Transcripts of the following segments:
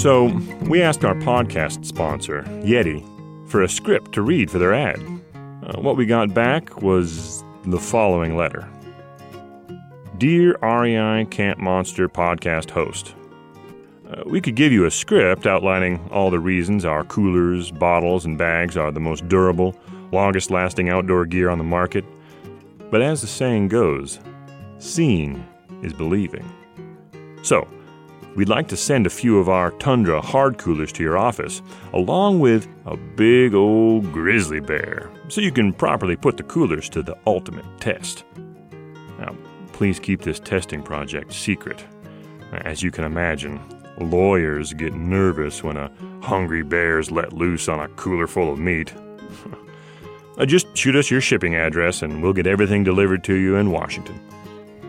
So, we asked our podcast sponsor, Yeti, for a script to read for their ad. Uh, what we got back was the following letter Dear REI Camp Monster podcast host, uh, we could give you a script outlining all the reasons our coolers, bottles, and bags are the most durable, longest lasting outdoor gear on the market. But as the saying goes, seeing is believing. So, we'd like to send a few of our Tundra hard coolers to your office, along with a big old grizzly bear, so you can properly put the coolers to the ultimate test. Now, please keep this testing project secret. As you can imagine, lawyers get nervous when a hungry bear's let loose on a cooler full of meat. Uh, just shoot us your shipping address and we'll get everything delivered to you in Washington.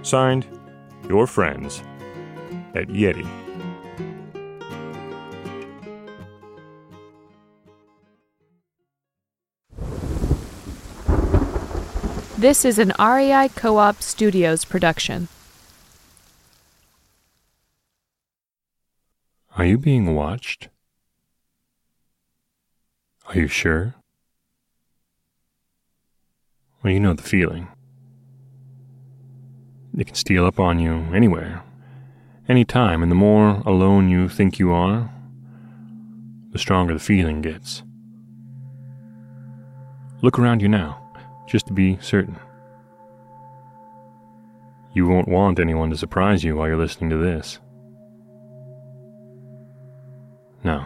Signed, your friends at Yeti. This is an REI Co op Studios production. Are you being watched? Are you sure? Well, you know the feeling. It can steal up on you anywhere, anytime, and the more alone you think you are, the stronger the feeling gets. Look around you now, just to be certain. You won't want anyone to surprise you while you're listening to this. No.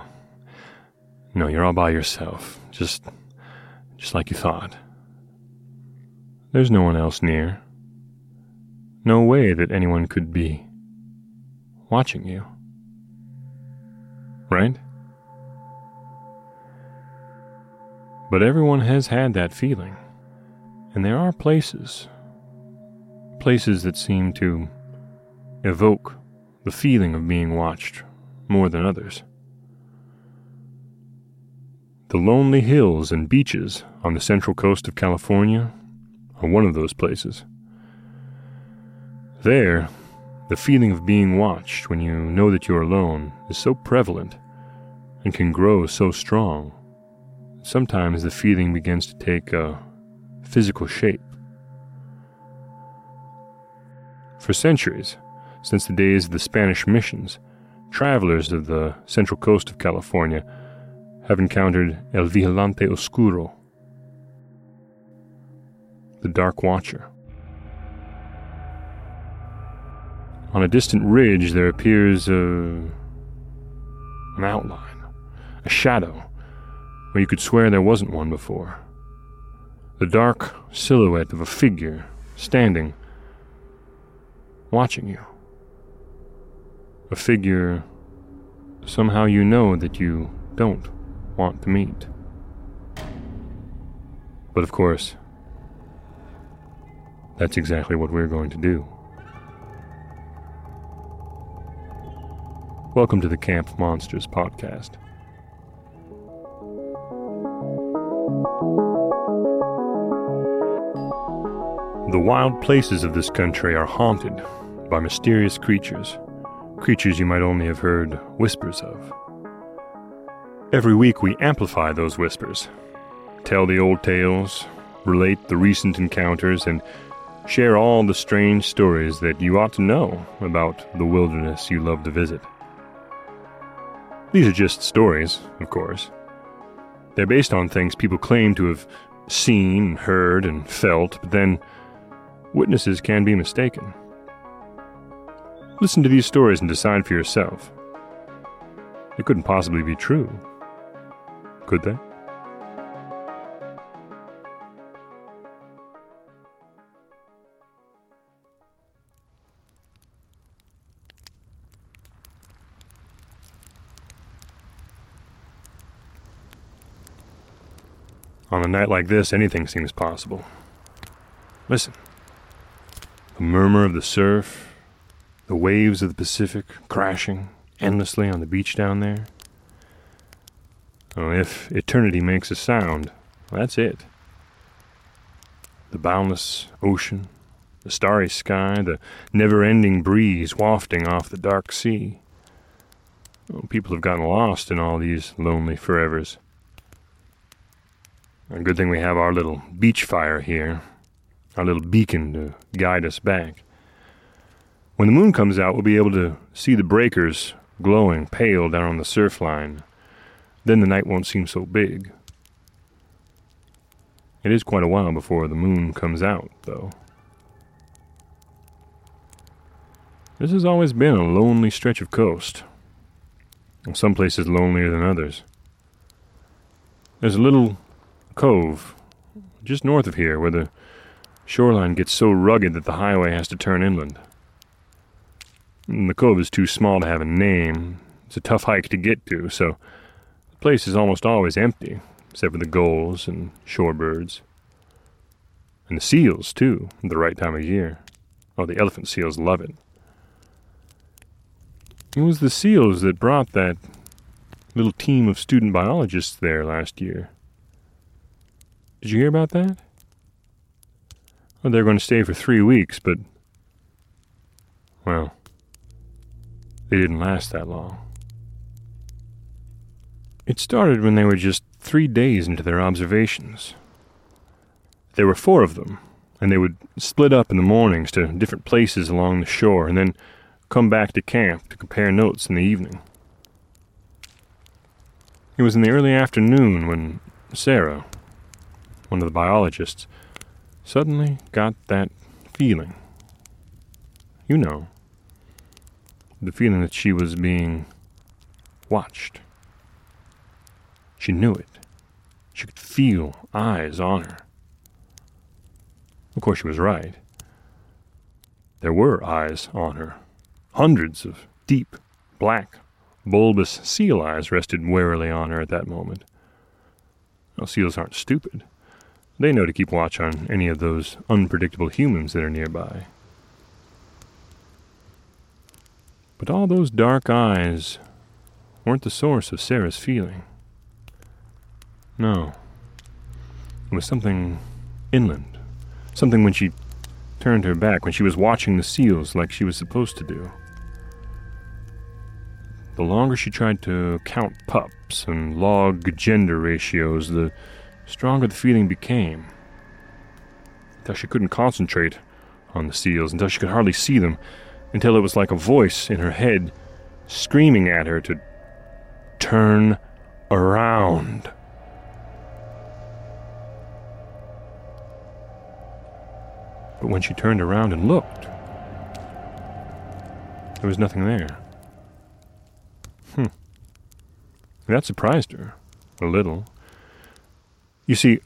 No, you're all by yourself. Just just like you thought. There's no one else near. No way that anyone could be watching you. Right? But everyone has had that feeling. And there are places, places that seem to evoke the feeling of being watched more than others. The lonely hills and beaches on the central coast of California are one of those places. There, the feeling of being watched when you know that you're alone is so prevalent and can grow so strong. Sometimes the feeling begins to take a physical shape. For centuries, since the days of the Spanish missions, travelers of the central coast of California have encountered El Vigilante Oscuro, the Dark Watcher. On a distant ridge, there appears a, an outline, a shadow, where you could swear there wasn't one before. The dark silhouette of a figure standing, watching you. A figure somehow you know that you don't want to meet. But of course, that's exactly what we're going to do. Welcome to the Camp Monsters podcast. The wild places of this country are haunted by mysterious creatures, creatures you might only have heard whispers of. Every week we amplify those whispers, tell the old tales, relate the recent encounters, and share all the strange stories that you ought to know about the wilderness you love to visit. These are just stories, of course. They're based on things people claim to have seen, heard, and felt, but then witnesses can be mistaken. Listen to these stories and decide for yourself. They couldn't possibly be true, could they? On a night like this, anything seems possible. Listen. The murmur of the surf, the waves of the Pacific crashing endlessly on the beach down there. Oh, if eternity makes a sound, well, that's it. The boundless ocean, the starry sky, the never ending breeze wafting off the dark sea. Well, people have gotten lost in all these lonely forevers. A good thing we have our little beach fire here, our little beacon to guide us back. When the moon comes out, we'll be able to see the breakers glowing pale down on the surf line. Then the night won't seem so big. It is quite a while before the moon comes out, though. This has always been a lonely stretch of coast. Some places lonelier than others. There's a little cove just north of here where the shoreline gets so rugged that the highway has to turn inland. And the cove is too small to have a name. It's a tough hike to get to, so the place is almost always empty, except for the gulls and shorebirds. And the seals, too, at the right time of year. Oh, the elephant seals love it. It was the seals that brought that little team of student biologists there last year. Did you hear about that? Well, they're going to stay for three weeks, but. Well, they didn't last that long. It started when they were just three days into their observations. There were four of them, and they would split up in the mornings to different places along the shore and then come back to camp to compare notes in the evening. It was in the early afternoon when Sarah, one of the biologists, suddenly got that feeling. You know, the feeling that she was being watched. She knew it. She could feel eyes on her. Of course, she was right. There were eyes on her. Hundreds of deep, black, bulbous seal eyes rested warily on her at that moment. Well, seals aren't stupid. They know to keep watch on any of those unpredictable humans that are nearby. But all those dark eyes weren't the source of Sarah's feeling. No. It was something inland. Something when she turned her back, when she was watching the seals like she was supposed to do. The longer she tried to count pups and log gender ratios, the stronger the feeling became. Until she couldn't concentrate on the seals, until she could hardly see them, until it was like a voice in her head screaming at her to turn around. But when she turned around and looked, there was nothing there. Hmm. That surprised her. A little. You see,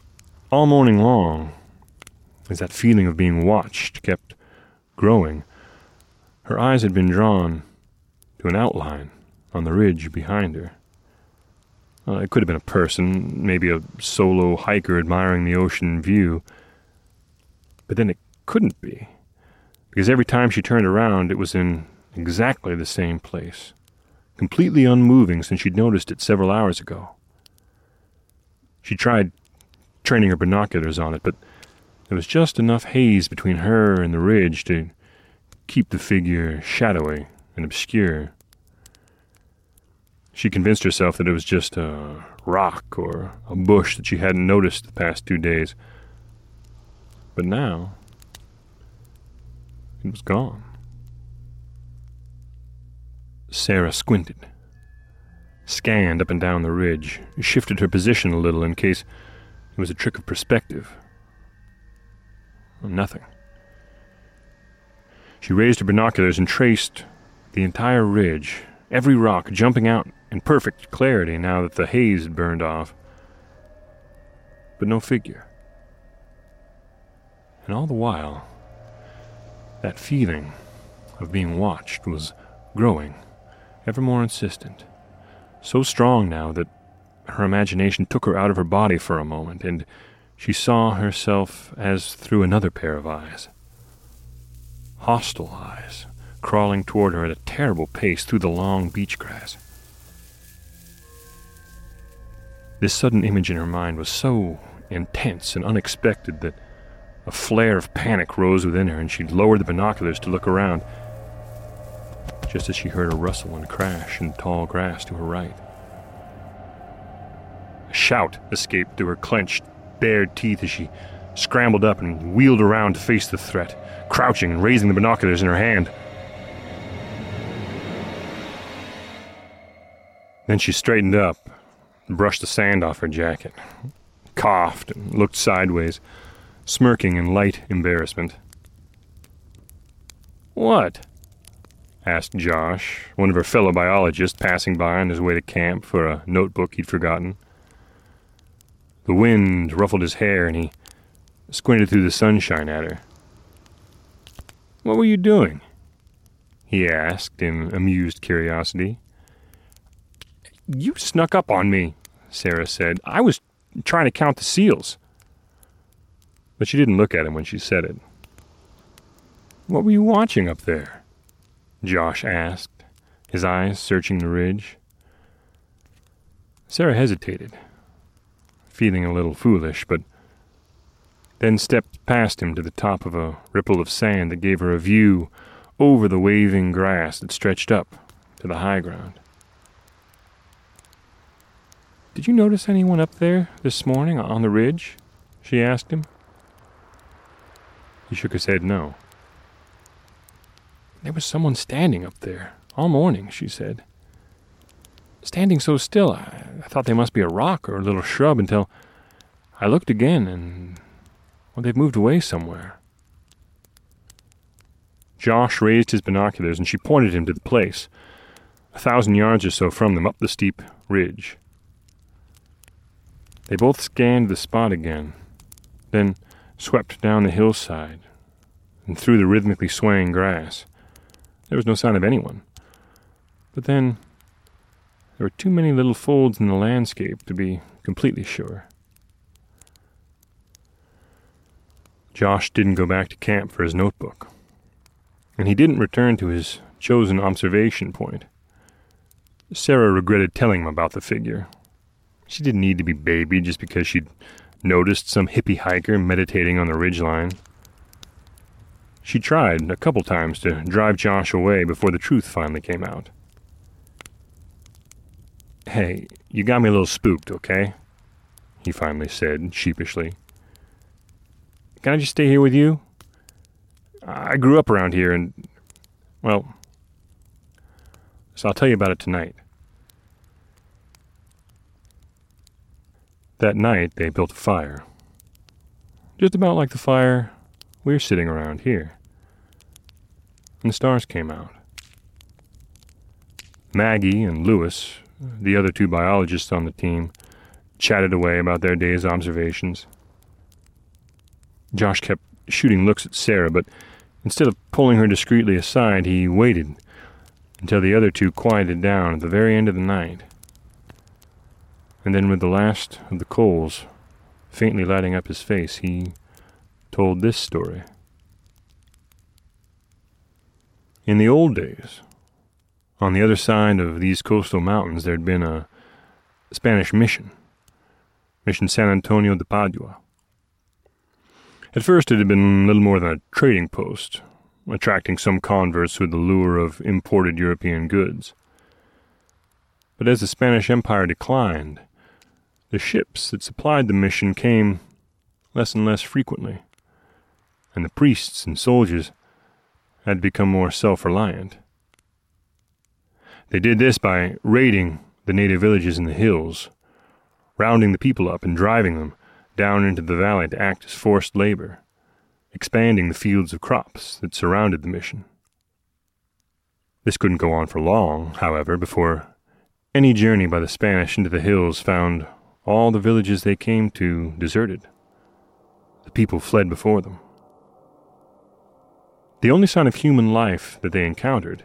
all morning long, as that feeling of being watched kept growing, her eyes had been drawn to an outline on the ridge behind her. Uh, it could have been a person, maybe a solo hiker admiring the ocean view. But then it couldn't be, because every time she turned around, it was in exactly the same place, completely unmoving since she'd noticed it several hours ago. She tried training her binoculars on it, but there was just enough haze between her and the ridge to keep the figure shadowy and obscure. She convinced herself that it was just a rock or a bush that she hadn't noticed the past two days. But now, it was gone. Sarah squinted, scanned up and down the ridge, shifted her position a little in case it was a trick of perspective. Nothing. She raised her binoculars and traced the entire ridge, every rock jumping out in perfect clarity now that the haze had burned off. But no figure. And all the while, that feeling of being watched was growing, ever more insistent, so strong now that her imagination took her out of her body for a moment, and she saw herself as through another pair of eyes. Hostile eyes, crawling toward her at a terrible pace through the long beach grass. This sudden image in her mind was so intense and unexpected that a flare of panic rose within her, and she lowered the binoculars to look around. just as she heard a rustle and crash in tall grass to her right. A shout escaped through her clenched, bared teeth as she scrambled up and wheeled around to face the threat, crouching and raising the binoculars in her hand. Then she straightened up brushed the sand off her jacket, coughed and looked sideways, smirking in light embarrassment. What? asked Josh, one of her fellow biologists passing by on his way to camp for a notebook he'd forgotten. The wind ruffled his hair and he squinted through the sunshine at her. What were you doing? he asked in amused curiosity. You snuck up on me, Sarah said. I was trying to count the seals. But she didn't look at him when she said it. What were you watching up there? Josh asked, his eyes searching the ridge. Sarah hesitated, feeling a little foolish, but then stepped past him to the top of a ripple of sand that gave her a view over the waving grass that stretched up to the high ground. Did you notice anyone up there this morning on the ridge? she asked him. He shook his head no. There was someone standing up there all morning, she said. Standing so still, I, I thought they must be a rock or a little shrub until I looked again and, well, they've moved away somewhere. Josh raised his binoculars and she pointed him to the place, a thousand yards or so from them up the steep ridge. They both scanned the spot again, then swept down the hillside and through the rhythmically swaying grass. There was no sign of anyone. But then, there were too many little folds in the landscape to be completely sure. Josh didn't go back to camp for his notebook, and he didn't return to his chosen observation point. Sarah regretted telling him about the figure. She didn't need to be babied just because she'd noticed some hippie hiker meditating on the ridgeline. She tried a couple times to drive Josh away before the truth finally came out. Hey, you got me a little spooked, okay? He finally said, sheepishly. Can I just stay here with you? I grew up around here and, well, so I'll tell you about it tonight. That night, they built a fire. Just about like the fire we're sitting around here and the stars came out. Maggie and Lewis, the other two biologists on the team, chatted away about their day's observations. Josh kept shooting looks at Sarah, but instead of pulling her discreetly aside, he waited until the other two quieted down at the very end of the night. And then, with the last of the coals faintly lighting up his face, he told this story. In the old days, on the other side of these coastal mountains, there'd been a Spanish mission, Mission San Antonio de Padua. At first, it had been little more than a trading post, attracting some converts with the lure of imported European goods. But as the Spanish Empire declined, the ships that supplied the mission came less and less frequently, and the priests and soldiers had become more self reliant. They did this by raiding the native villages in the hills, rounding the people up and driving them down into the valley to act as forced labor, expanding the fields of crops that surrounded the mission. This couldn't go on for long, however, before any journey by the Spanish into the hills found all the villages they came to deserted. The people fled before them. The only sign of human life that they encountered,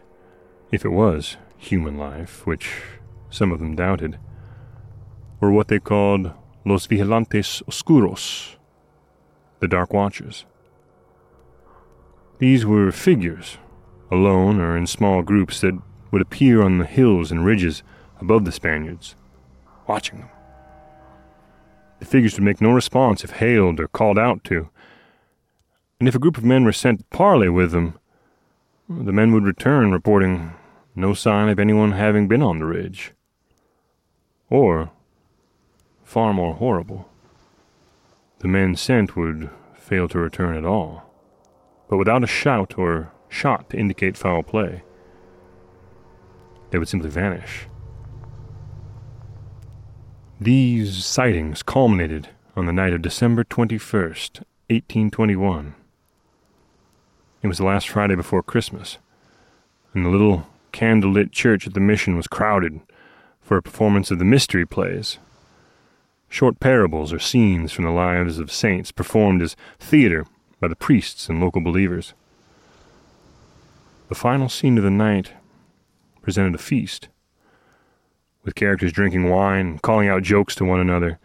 if it was human life, which some of them doubted, were what they called los vigilantes oscuros, the Dark Watchers. These were figures, alone or in small groups, that would appear on the hills and ridges above the Spaniards, watching them. The figures would make no response if hailed or called out to, and if a group of men were sent to parley with them, the men would return reporting no sign of anyone having been on the ridge. Or, far more horrible, the men sent would fail to return at all, but without a shout or shot to indicate foul play. They would simply vanish. These sightings culminated on the night of December 21st, 1821. It was the last Friday before Christmas, and the little candlelit church at the mission was crowded for a performance of the mystery plays. Short parables or scenes from the lives of saints performed as theater by the priests and local believers. The final scene of the night presented a feast, with characters drinking wine and calling out jokes to one another.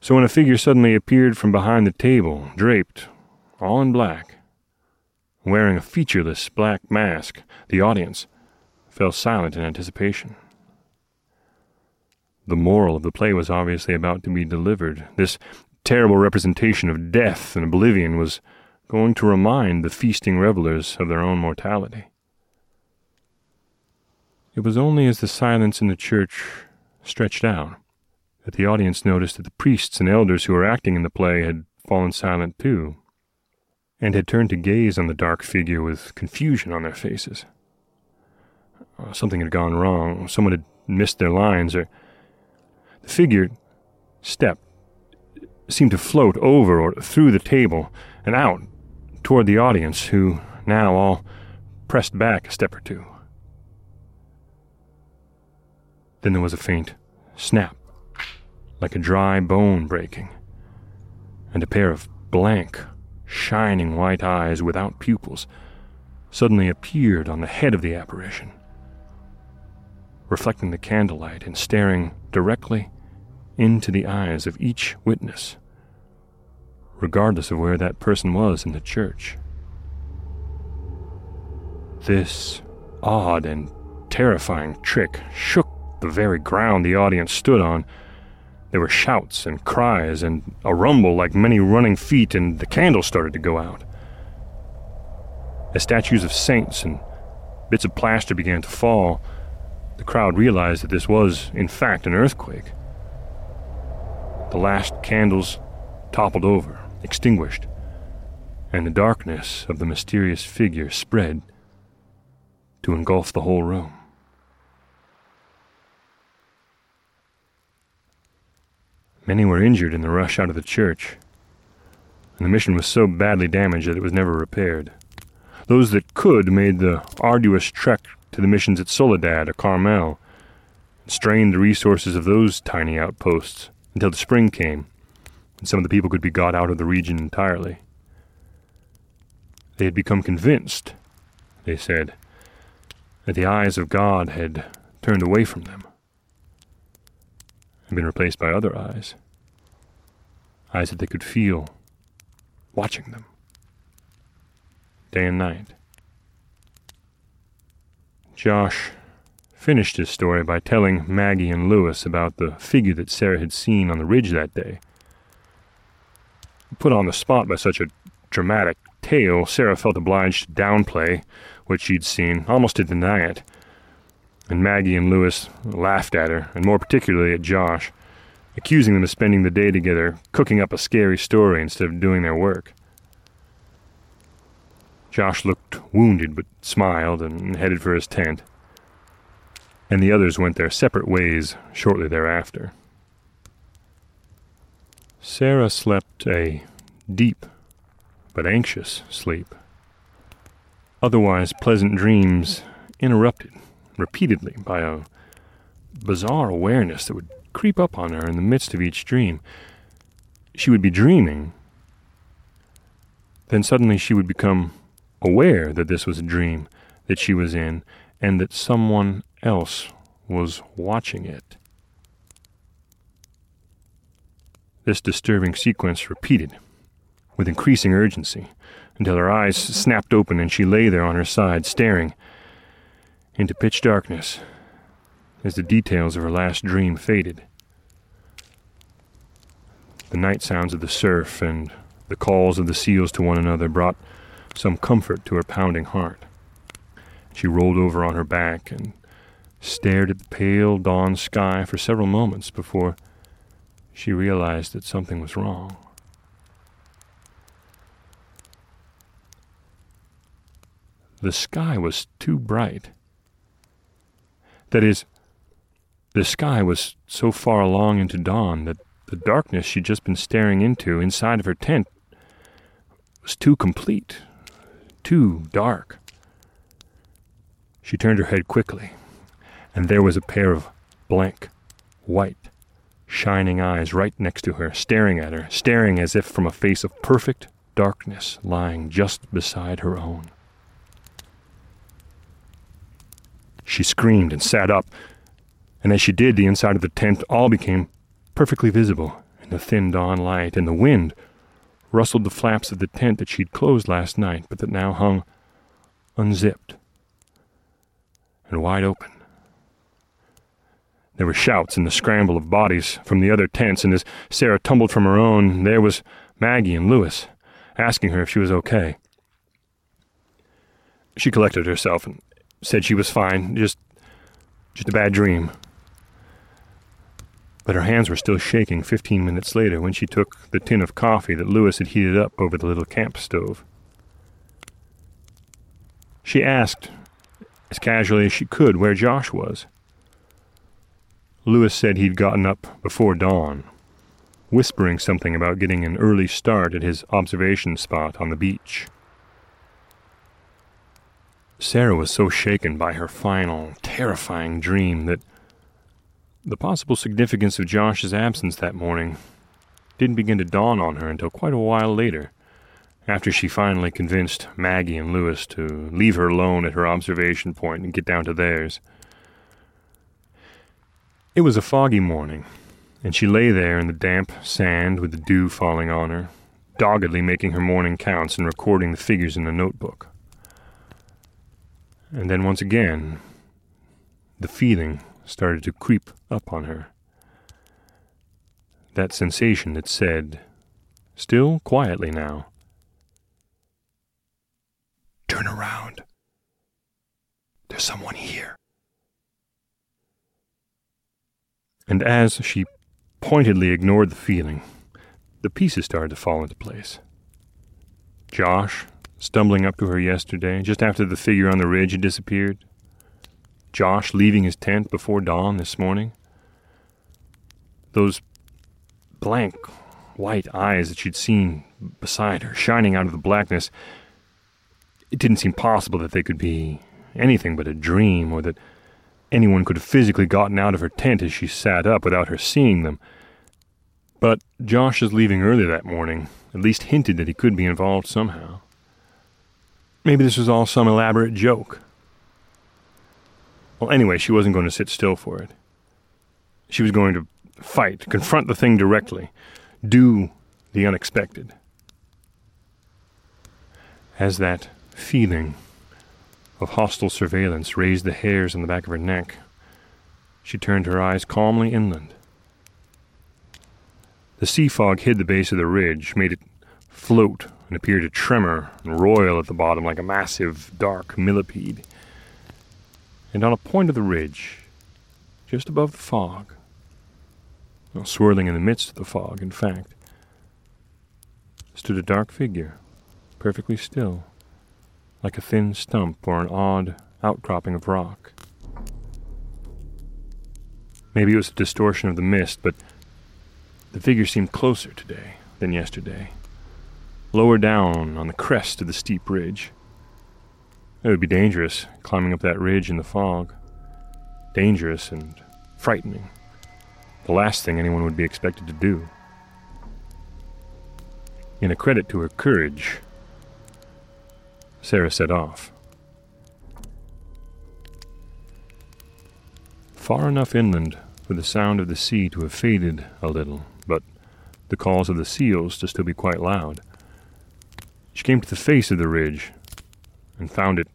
So when a figure suddenly appeared from behind the table, draped, all in black, wearing a featureless black mask, the audience fell silent in anticipation. The moral of the play was obviously about to be delivered. This terrible representation of death and oblivion was going to remind the feasting revelers of their own mortality. It was only as the silence in the church stretched out that the audience noticed that the priests and elders who were acting in the play had fallen silent too, and had turned to gaze on the dark figure with confusion on their faces. Uh, something had gone wrong. Someone had missed their lines, or the figure stepped, seemed to float over or through the table and out toward the audience, who now all pressed back a step or two. Then there was a faint snap, like a dry bone breaking, and a pair of blank, shining white eyes without pupils suddenly appeared on the head of the apparition, reflecting the candlelight and staring directly into the eyes of each witness regardless of where that person was in the church. This odd and terrifying trick shook the very ground the audience stood on. There were shouts and cries and a rumble like many running feet, and the candles started to go out. As statues of saints and bits of plaster began to fall, the crowd realized that this was, in fact, an earthquake. The last candles toppled over extinguished, and the darkness of the mysterious figure spread to engulf the whole room. Many were injured in the rush out of the church, and the mission was so badly damaged that it was never repaired. Those that could made the arduous trek to the missions at Soledad or Carmel, and strained the resources of those tiny outposts until the spring came and some of the people could be got out of the region entirely. They had become convinced, they said, that the eyes of God had turned away from them and been replaced by other eyes, eyes that they could feel watching them day and night. Josh finished his story by telling Maggie and Lewis about the figure that Sarah had seen on the ridge that day Put on the spot by such a dramatic tale, Sarah felt obliged to downplay what she'd seen, almost to deny it. And Maggie and Lewis laughed at her, and more particularly at Josh, accusing them of spending the day together cooking up a scary story instead of doing their work. Josh looked wounded but smiled and headed for his tent, and the others went their separate ways shortly thereafter. Sarah slept a deep but anxious sleep. Otherwise pleasant dreams interrupted repeatedly by a bizarre awareness that would creep up on her in the midst of each dream. She would be dreaming, then suddenly she would become aware that this was a dream that she was in and that someone else was watching it. This disturbing sequence repeated with increasing urgency until her eyes snapped open and she lay there on her side, staring into pitch darkness as the details of her last dream faded. The night sounds of the surf and the calls of the seals to one another brought some comfort to her pounding heart. She rolled over on her back and stared at the pale dawn sky for several moments before she realized that something was wrong. The sky was too bright. That is, the sky was so far along into dawn that the darkness she'd just been staring into inside of her tent was too complete, too dark. She turned her head quickly, and there was a pair of blank, white, shining eyes right next to her, staring at her, staring as if from a face of perfect darkness lying just beside her own. She screamed and sat up, and as she did, the inside of the tent all became perfectly visible in the thin dawn light, and the wind rustled the flaps of the tent that she'd closed last night, but that now hung unzipped and wide open. There were shouts and the scramble of bodies from the other tents, and as Sarah tumbled from her own, there was Maggie and Lewis, asking her if she was okay. She collected herself and said she was fine, just just a bad dream. But her hands were still shaking fifteen minutes later when she took the tin of coffee that Lewis had heated up over the little camp stove. She asked, as casually as she could, where Josh was. Lewis said he'd gotten up before dawn, whispering something about getting an early start at his observation spot on the beach. Sarah was so shaken by her final, terrifying dream that the possible significance of Josh's absence that morning didn't begin to dawn on her until quite a while later, after she finally convinced Maggie and Lewis to leave her alone at her observation point and get down to theirs. It was a foggy morning, and she lay there in the damp sand with the dew falling on her, doggedly making her morning counts and recording the figures in the notebook. And then once again, the feeling started to creep up on her. That sensation that said, still quietly now, Turn around. There's someone here. And as she pointedly ignored the feeling, the pieces started to fall into place. Josh, stumbling up to her yesterday, just after the figure on the ridge had disappeared. Josh leaving his tent before dawn this morning. Those blank, white eyes that she'd seen beside her, shining out of the blackness. It didn't seem possible that they could be anything but a dream, or that anyone could have physically gotten out of her tent as she sat up without her seeing them. But Josh's leaving early that morning at least hinted that he could be involved somehow. Maybe this was all some elaborate joke. Well, anyway, she wasn't going to sit still for it. She was going to fight, confront the thing directly, do the unexpected. As that feeling of hostile surveillance raised the hairs on the back of her neck, she turned her eyes calmly inland. The sea fog hid the base of the ridge, made it float and appeared to tremor and roil at the bottom like a massive, dark millipede. And on a point of the ridge, just above the fog, swirling in the midst of the fog, in fact, stood a dark figure, perfectly still, like a thin stump or an odd outcropping of rock. Maybe it was a distortion of the mist, but the figure seemed closer today than yesterday lower down on the crest of the steep ridge. It would be dangerous climbing up that ridge in the fog. Dangerous and frightening. The last thing anyone would be expected to do. In a credit to her courage, Sarah set off. Far enough inland for the sound of the sea to have faded a little, but the calls of the seals to still be quite loud. She came to the face of the ridge and found it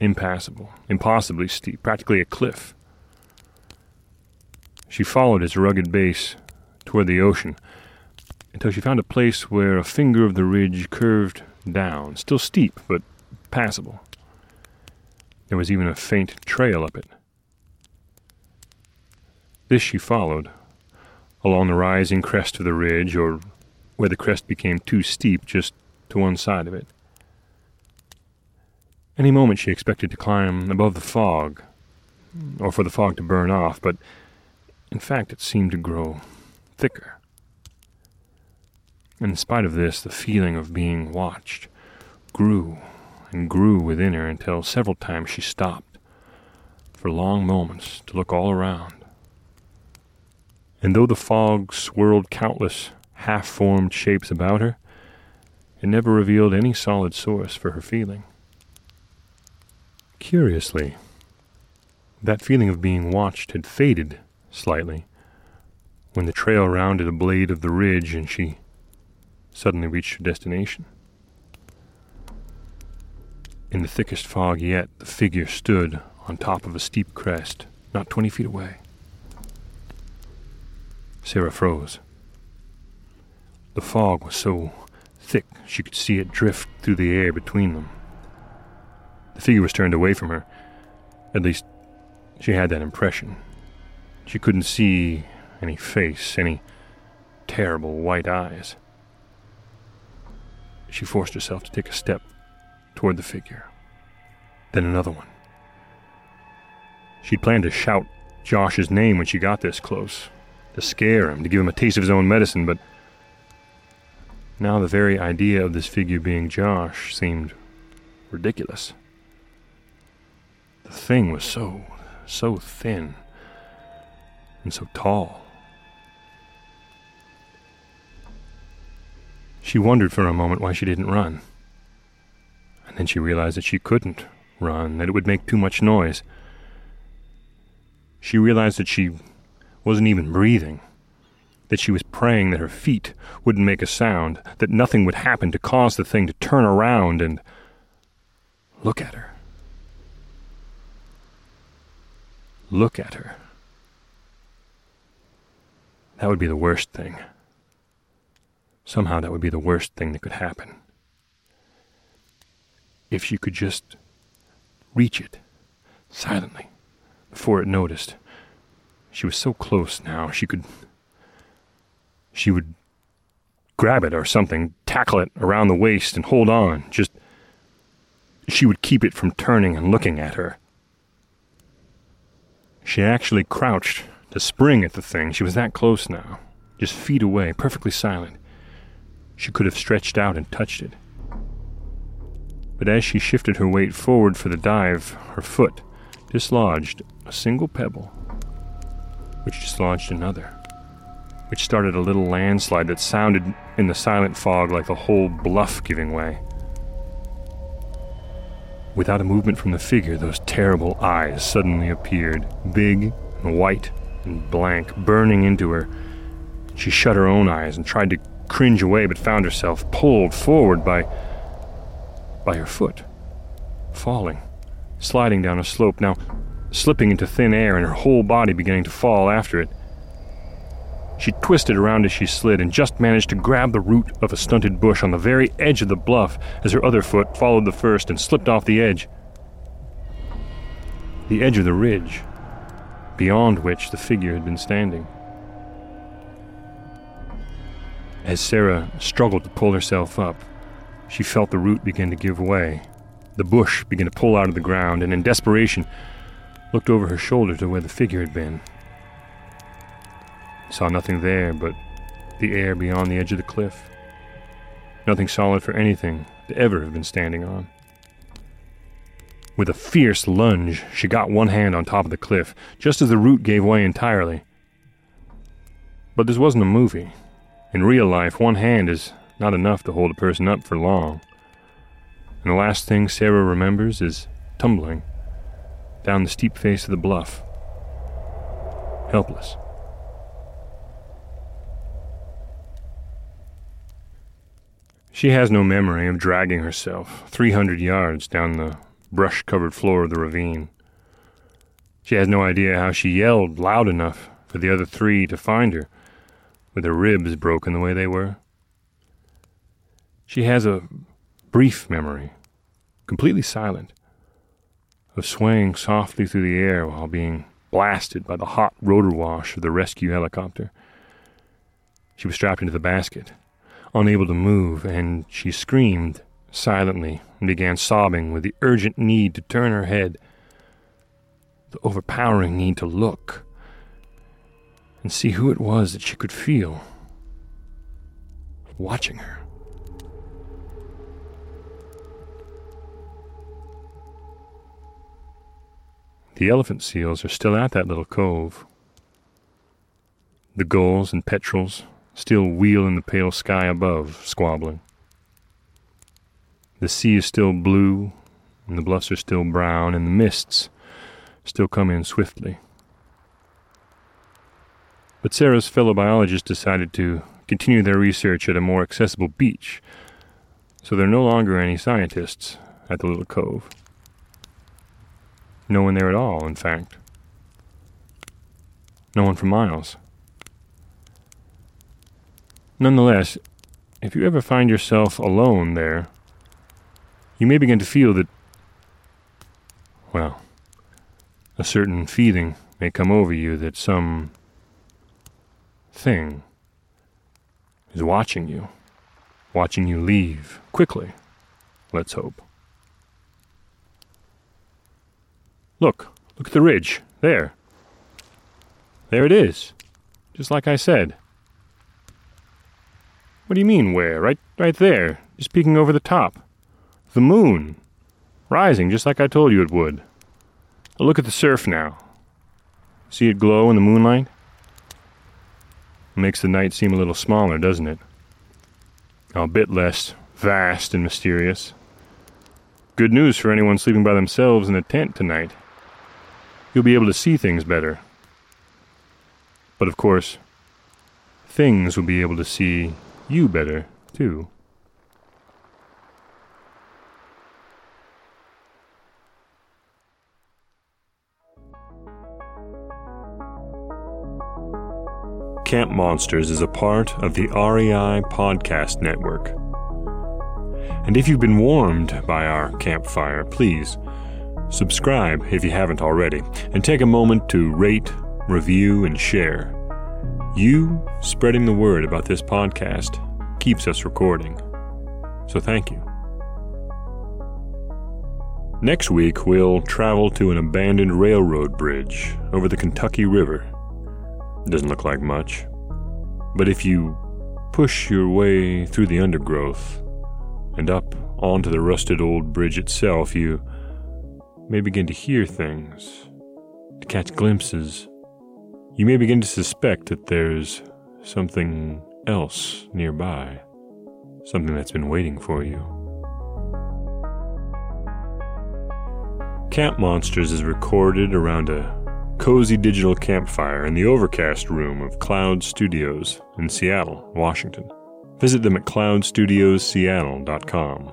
impassable, impossibly steep, practically a cliff. She followed its rugged base toward the ocean until she found a place where a finger of the ridge curved down, still steep, but passable. There was even a faint trail up it. This she followed, along the rising crest of the ridge, or where the crest became too steep just to one side of it. Any moment she expected to climb above the fog, or for the fog to burn off, but in fact it seemed to grow thicker. In spite of this, the feeling of being watched grew and grew within her until several times she stopped for long moments to look all around. And though the fog swirled countless half formed shapes about her, it never revealed any solid source for her feeling. Curiously, that feeling of being watched had faded slightly when the trail rounded a blade of the ridge and she suddenly reached her destination. In the thickest fog yet, the figure stood on top of a steep crest, not twenty feet away. Sarah froze. The fog was so thick she could see it drift through the air between them. The figure was turned away from her. At least, she had that impression. She couldn't see any face, any terrible white eyes. She forced herself to take a step toward the figure. Then another one. She'd planned to shout Josh's name when she got this close, to scare him, to give him a taste of his own medicine, but now the very idea of this figure being Josh seemed ridiculous. The thing was so, so thin and so tall. She wondered for a moment why she didn't run. And then she realized that she couldn't run, that it would make too much noise. She realized that she wasn't even breathing, that she was praying that her feet wouldn't make a sound, that nothing would happen to cause the thing to turn around and look at her. Look at her. That would be the worst thing. Somehow that would be the worst thing that could happen. If she could just reach it silently before it noticed. She was so close now, she could. She would grab it or something, tackle it around the waist, and hold on. Just. She would keep it from turning and looking at her. She actually crouched to spring at the thing. She was that close now, just feet away, perfectly silent. She could have stretched out and touched it. But as she shifted her weight forward for the dive, her foot dislodged a single pebble, which dislodged another, which started a little landslide that sounded in the silent fog like the whole bluff giving way. Without a movement from the figure, those terrible eyes suddenly appeared, big and white and blank, burning into her. She shut her own eyes and tried to cringe away, but found herself pulled forward by by her foot, falling, sliding down a slope, now slipping into thin air and her whole body beginning to fall after it. She twisted around as she slid and just managed to grab the root of a stunted bush on the very edge of the bluff as her other foot followed the first and slipped off the edge. The edge of the ridge, beyond which the figure had been standing. As Sarah struggled to pull herself up, she felt the root begin to give way. The bush began to pull out of the ground, and in desperation, looked over her shoulder to where the figure had been. Saw nothing there but the air beyond the edge of the cliff. Nothing solid for anything to ever have been standing on. With a fierce lunge, she got one hand on top of the cliff, just as the root gave way entirely. But this wasn't a movie. In real life, one hand is not enough to hold a person up for long. And the last thing Sarah remembers is tumbling down the steep face of the bluff, helpless. She has no memory of dragging herself 300 yards down the brush covered floor of the ravine. She has no idea how she yelled loud enough for the other three to find her, with her ribs broken the way they were. She has a brief memory, completely silent, of swaying softly through the air while being blasted by the hot rotor wash of the rescue helicopter. She was strapped into the basket, unable to move, and she screamed silently and began sobbing with the urgent need to turn her head, the overpowering need to look and see who it was that she could feel watching her. The elephant seals are still at that little cove. The gulls and petrels still wheel in the pale sky above, squabbling. The sea is still blue, and the bluffs are still brown, and the mists still come in swiftly. But Sarah's fellow biologists decided to continue their research at a more accessible beach, so there are no longer any scientists at the little cove. No one there at all, in fact. No one for miles. Nonetheless, if you ever find yourself alone there, you may begin to feel that, well, a certain feeling may come over you that some thing is watching you, watching you leave quickly, let's hope. Look, look at the ridge. There. There it is. Just like I said. What do you mean, where? Right, right there, just peeking over the top. The moon. Rising, just like I told you it would. Look at the surf now. See it glow in the moonlight? Makes the night seem a little smaller, doesn't it? A bit less vast and mysterious. Good news for anyone sleeping by themselves in a tent tonight. You'll be able to see things better. But of course, things will be able to see you better, too. Camp Monsters is a part of the REI Podcast Network. And if you've been warmed by our campfire, please subscribe if you haven't already, and take a moment to rate, review, and share. You spreading the word about this podcast keeps us recording. So thank you. Next week, we'll travel to an abandoned railroad bridge over the Kentucky River. It doesn't look like much. But if you push your way through the undergrowth and up onto the rusted old bridge itself, you may begin to hear things, to catch glimpses. You may begin to suspect that there's something else nearby, something that's been waiting for you. Camp Monsters is recorded around a cozy digital campfire in the overcast room of Cloud Studios in Seattle, Washington. Visit them at cloudstudiosseattle.com.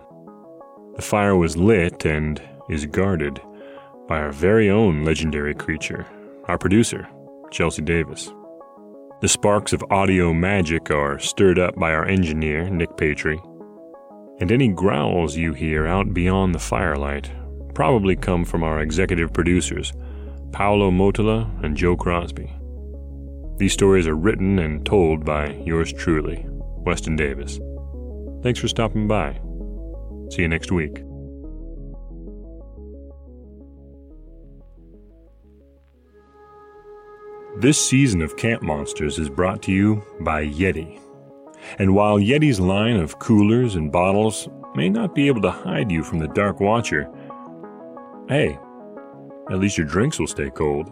The fire was lit and is guarded by our very own legendary creature, our producer, Chelsea Davis. The sparks of audio magic are stirred up by our engineer, Nick Patry. And any growls you hear out beyond the firelight probably come from our executive producers, Paolo Motola, and Joe Crosby. These stories are written and told by yours truly, Weston Davis. Thanks for stopping by. See you next week. This season of Camp Monsters is brought to you by Yeti. And while Yeti's line of coolers and bottles may not be able to hide you from the Dark Watcher, hey, at least your drinks will stay cold.